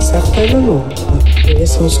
Certainement, onu. Ne söz.